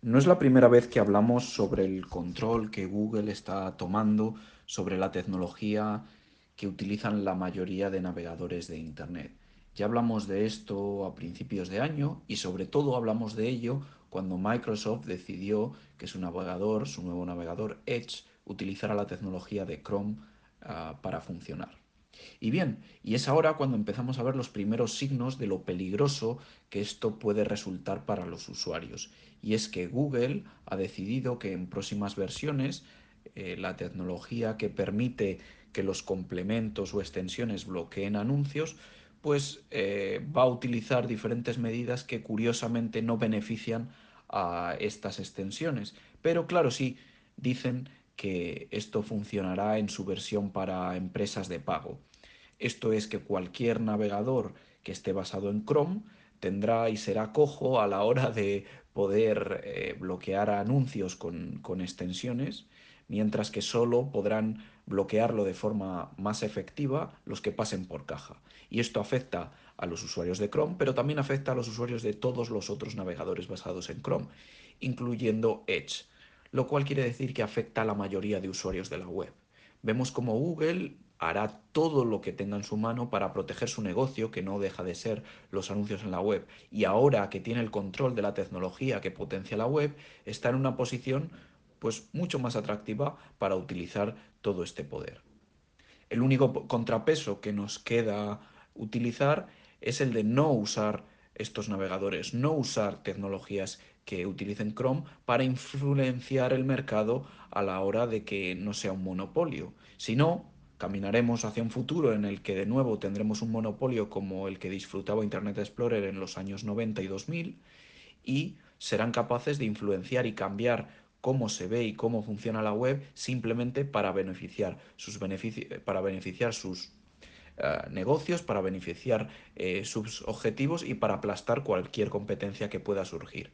No es la primera vez que hablamos sobre el control que Google está tomando sobre la tecnología que utilizan la mayoría de navegadores de Internet. Ya hablamos de esto a principios de año y sobre todo hablamos de ello cuando Microsoft decidió que su navegador, su nuevo navegador Edge, utilizara la tecnología de Chrome uh, para funcionar. Y bien, y es ahora cuando empezamos a ver los primeros signos de lo peligroso que esto puede resultar para los usuarios. Y es que Google ha decidido que en próximas versiones eh, la tecnología que permite que los complementos o extensiones bloqueen anuncios, pues eh, va a utilizar diferentes medidas que curiosamente no benefician a estas extensiones. Pero claro, sí, dicen que esto funcionará en su versión para empresas de pago. Esto es que cualquier navegador que esté basado en Chrome tendrá y será cojo a la hora de poder eh, bloquear anuncios con, con extensiones, mientras que solo podrán bloquearlo de forma más efectiva los que pasen por caja. Y esto afecta a los usuarios de Chrome, pero también afecta a los usuarios de todos los otros navegadores basados en Chrome, incluyendo Edge, lo cual quiere decir que afecta a la mayoría de usuarios de la web. Vemos como Google hará todo lo que tenga en su mano para proteger su negocio, que no deja de ser los anuncios en la web. Y ahora que tiene el control de la tecnología que potencia la web, está en una posición pues mucho más atractiva para utilizar todo este poder. El único contrapeso que nos queda utilizar es el de no usar estos navegadores, no usar tecnologías que utilicen Chrome para influenciar el mercado a la hora de que no sea un monopolio. Si no, Caminaremos hacia un futuro en el que de nuevo tendremos un monopolio como el que disfrutaba Internet Explorer en los años 90 y 2000 y serán capaces de influenciar y cambiar cómo se ve y cómo funciona la web simplemente para beneficiar sus, para beneficiar sus uh, negocios, para beneficiar eh, sus objetivos y para aplastar cualquier competencia que pueda surgir.